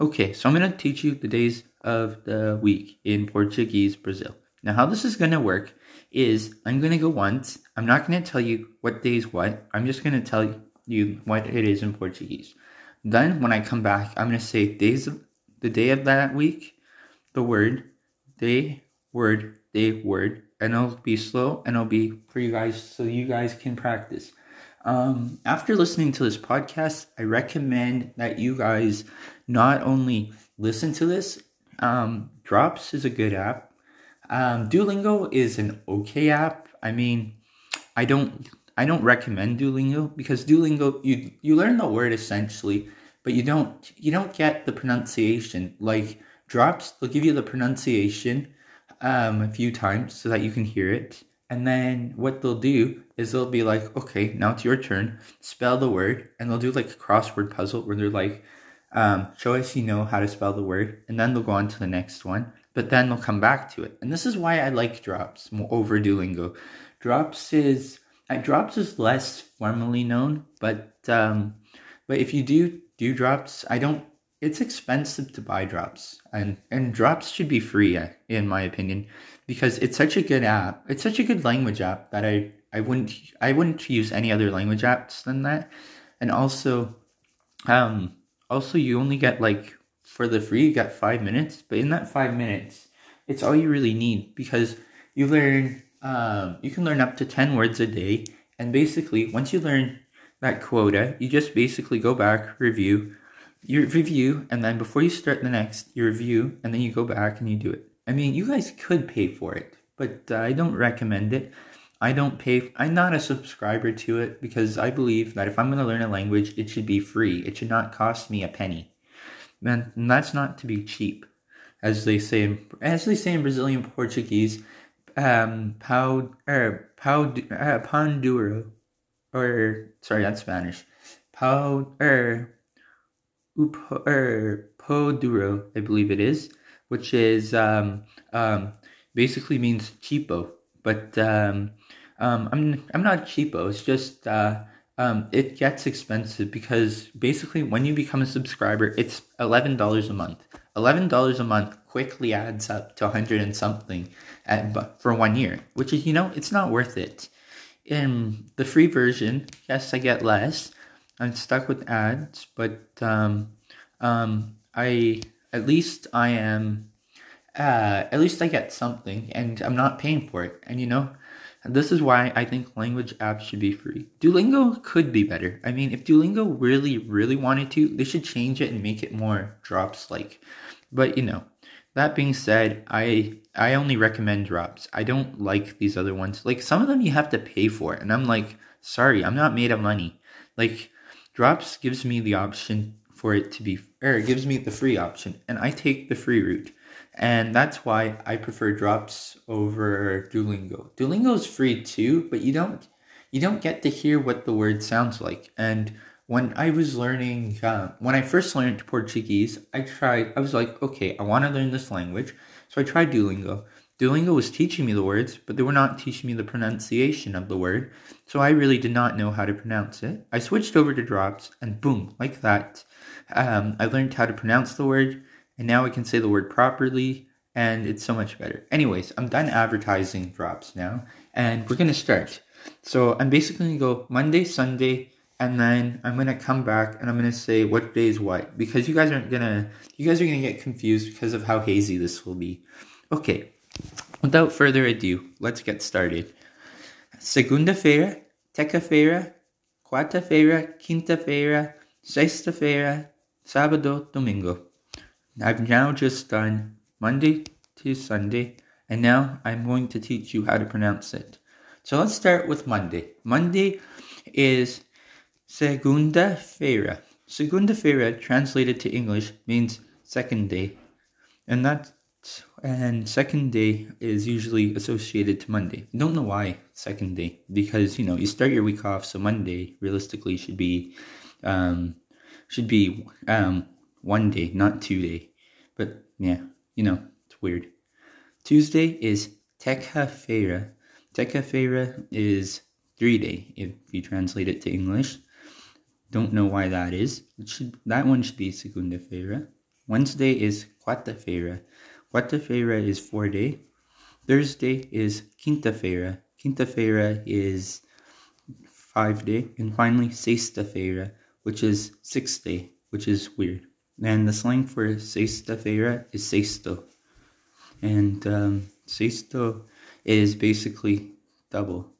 Okay, so I'm going to teach you the days of the week in Portuguese Brazil. Now, how this is going to work is I'm going to go once. I'm not going to tell you what day is what. I'm just going to tell you what it is in Portuguese. Then, when I come back, I'm going to say days of, the day of that week, the word, day, word, day, word, and it'll be slow and it'll be for you guys so you guys can practice. Um, after listening to this podcast, I recommend that you guys not only listen to this, um, Drops is a good app. Um, Duolingo is an okay app. I mean, I don't I don't recommend Duolingo because Duolingo you you learn the word essentially, but you don't you don't get the pronunciation. Like Drops, they'll give you the pronunciation um, a few times so that you can hear it. And then what they'll do is they'll be like, okay, now it's your turn. Spell the word, and they'll do like a crossword puzzle where they're like, um, show us you know how to spell the word, and then they'll go on to the next one. But then they'll come back to it, and this is why I like Drops over Duolingo. Drops is uh, Drops is less formally known, but um, but if you do do Drops, I don't. It's expensive to buy Drops, and and Drops should be free, uh, in my opinion, because it's such a good app. It's such a good language app that I I wouldn't I wouldn't use any other language apps than that, and also, um also, you only get like for the free, you get five minutes, but in that five minutes, it's all you really need because you learn, um, you can learn up to 10 words a day. And basically, once you learn that quota, you just basically go back, review, you review, and then before you start the next, you review, and then you go back and you do it. I mean, you guys could pay for it, but uh, I don't recommend it. I don't pay, I'm not a subscriber to it because I believe that if I'm going to learn a language, it should be free. It should not cost me a penny. And that's not to be cheap. As they say in, as they say in Brazilian Portuguese, um, pau, er, pau, uh, or, sorry, that's Spanish. Pau, er, upo, er, po duro, I believe it is, which is, um, um, basically means cheapo but um, um, I'm I'm not cheapo. It's just uh, um, it gets expensive because basically when you become a subscriber, it's eleven dollars a month. Eleven dollars a month quickly adds up to a hundred and something at, for one year, which is you know it's not worth it. In the free version, yes, I get less. I'm stuck with ads, but um, um, I at least I am uh, at least I get something and I'm not paying for it. And you know, this is why I think language apps should be free. Duolingo could be better. I mean, if Duolingo really, really wanted to, they should change it and make it more drops like. But you know, that being said, I I only recommend drops. I don't like these other ones. Like some of them you have to pay for, and I'm like, sorry, I'm not made of money. Like drops gives me the option for it to be, or it gives me the free option, and I take the free route. And that's why I prefer drops over Duolingo. Duolingo is free too, but you don't you don't get to hear what the word sounds like. And when I was learning, uh, when I first learned Portuguese, I tried. I was like, okay, I want to learn this language, so I tried Duolingo. Duolingo was teaching me the words, but they were not teaching me the pronunciation of the word, so I really did not know how to pronounce it. I switched over to Drops, and boom, like that, um, I learned how to pronounce the word and now I can say the word properly and it's so much better. Anyways, I'm done advertising drops now and we're gonna start. So I'm basically gonna go Monday, Sunday, and then I'm gonna come back and I'm gonna say what day is what because you guys aren't gonna you guys are gonna get confused because of how hazy this will be. Okay, without further ado, let's get started. Segunda-feira, terça-feira, quarta-feira, quinta-feira, sexta-feira, sábado, domingo. I've now just done Monday to Sunday, and now I'm going to teach you how to pronounce it. So let's start with Monday. Monday is segunda-feira. Segunda-feira, translated to English, means second day, and that and second day is usually associated to Monday. I don't know why second day because you know you start your week off, so Monday realistically should be um, should be um, one day, not two day. But yeah, you know, it's weird. Tuesday is Terça-feira. Terça-feira is three day if you translate it to English. Don't know why that is. Should that one should be segunda-feira. Wednesday is quarta-feira. Quarta-feira is four day. Thursday is quinta-feira. Quinta-feira is five day. And finally, sexta-feira, which is six day, which is weird. And the slang for sexta-feira is sexto. And um, sexto is basically double.